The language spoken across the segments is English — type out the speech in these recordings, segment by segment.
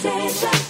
sensation.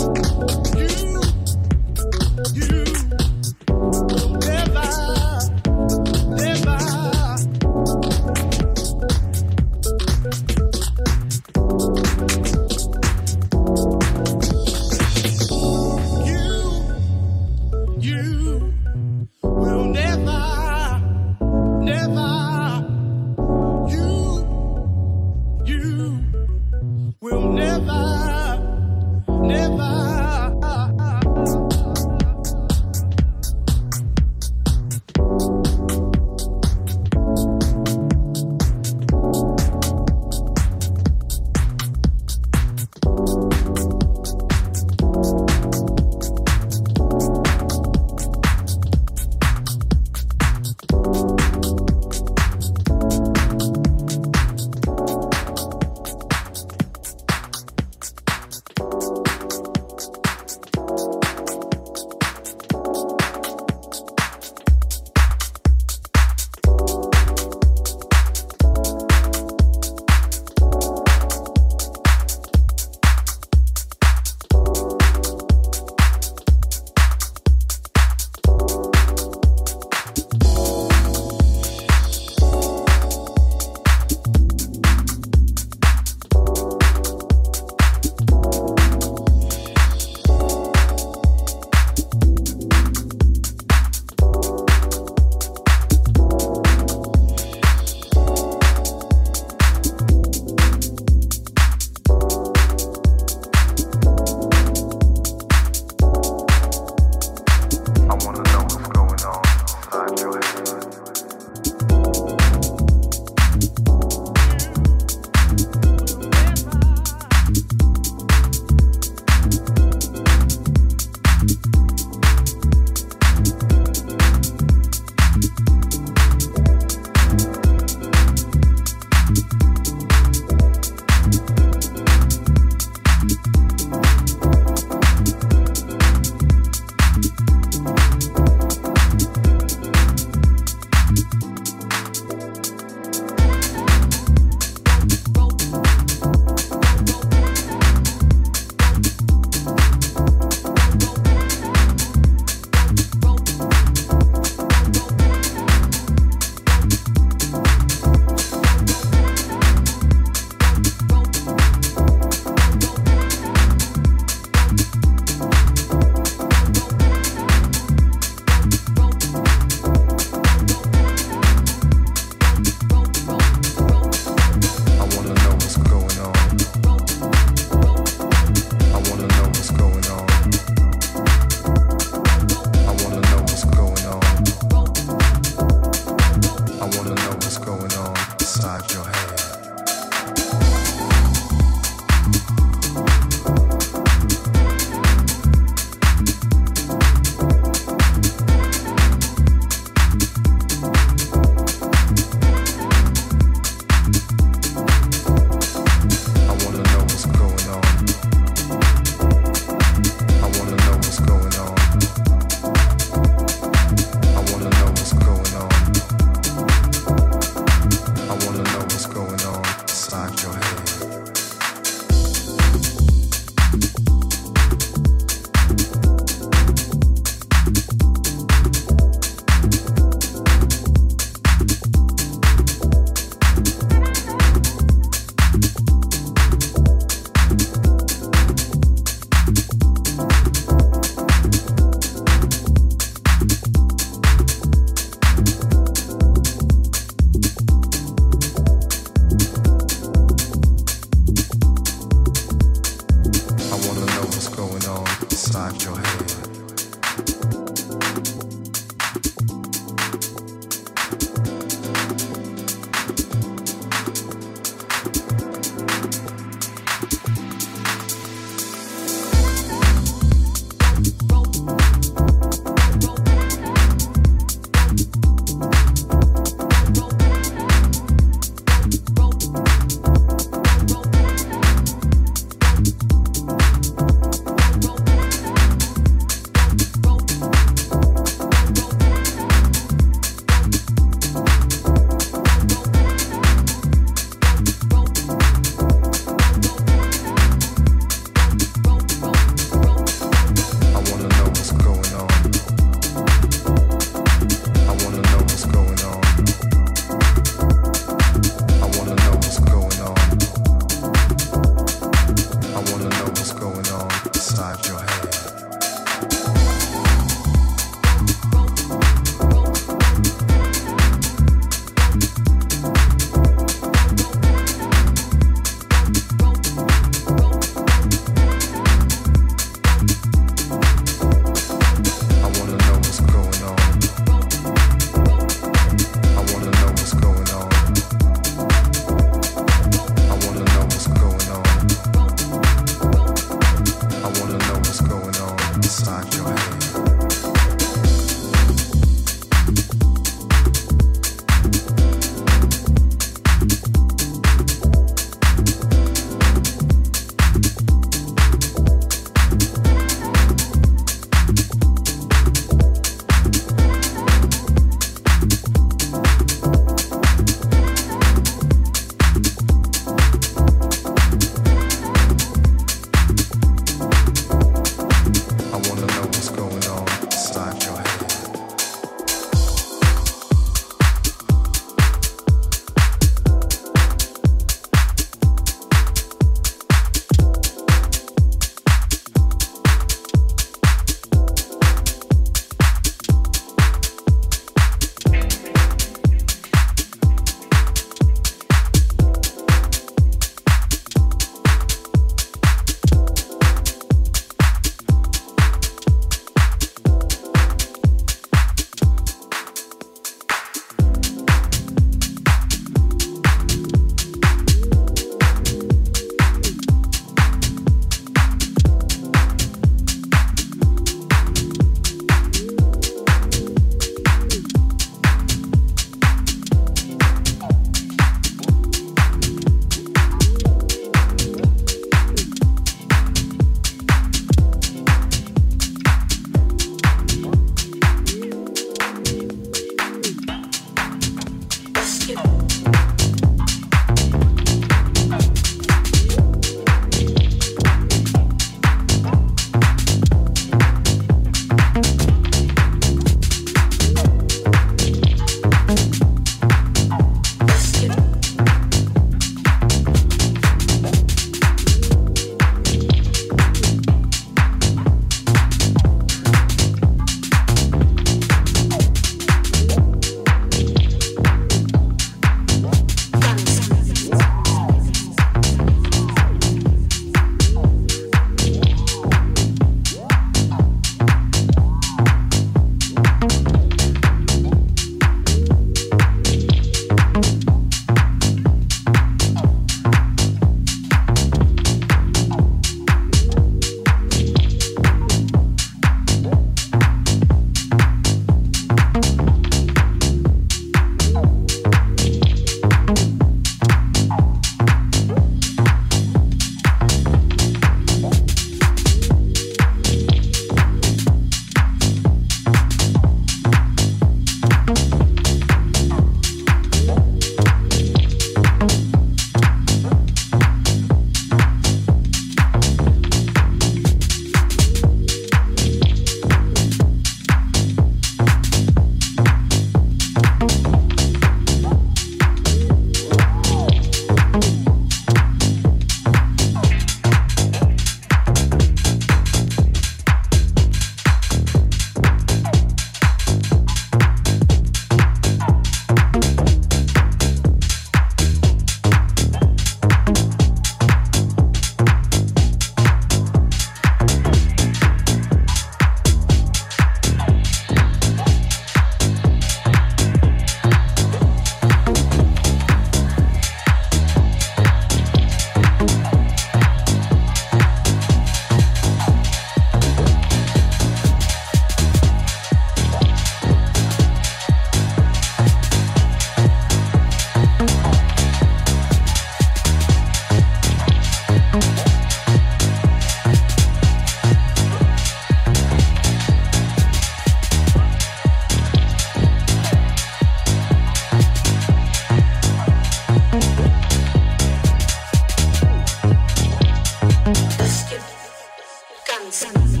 Sanz.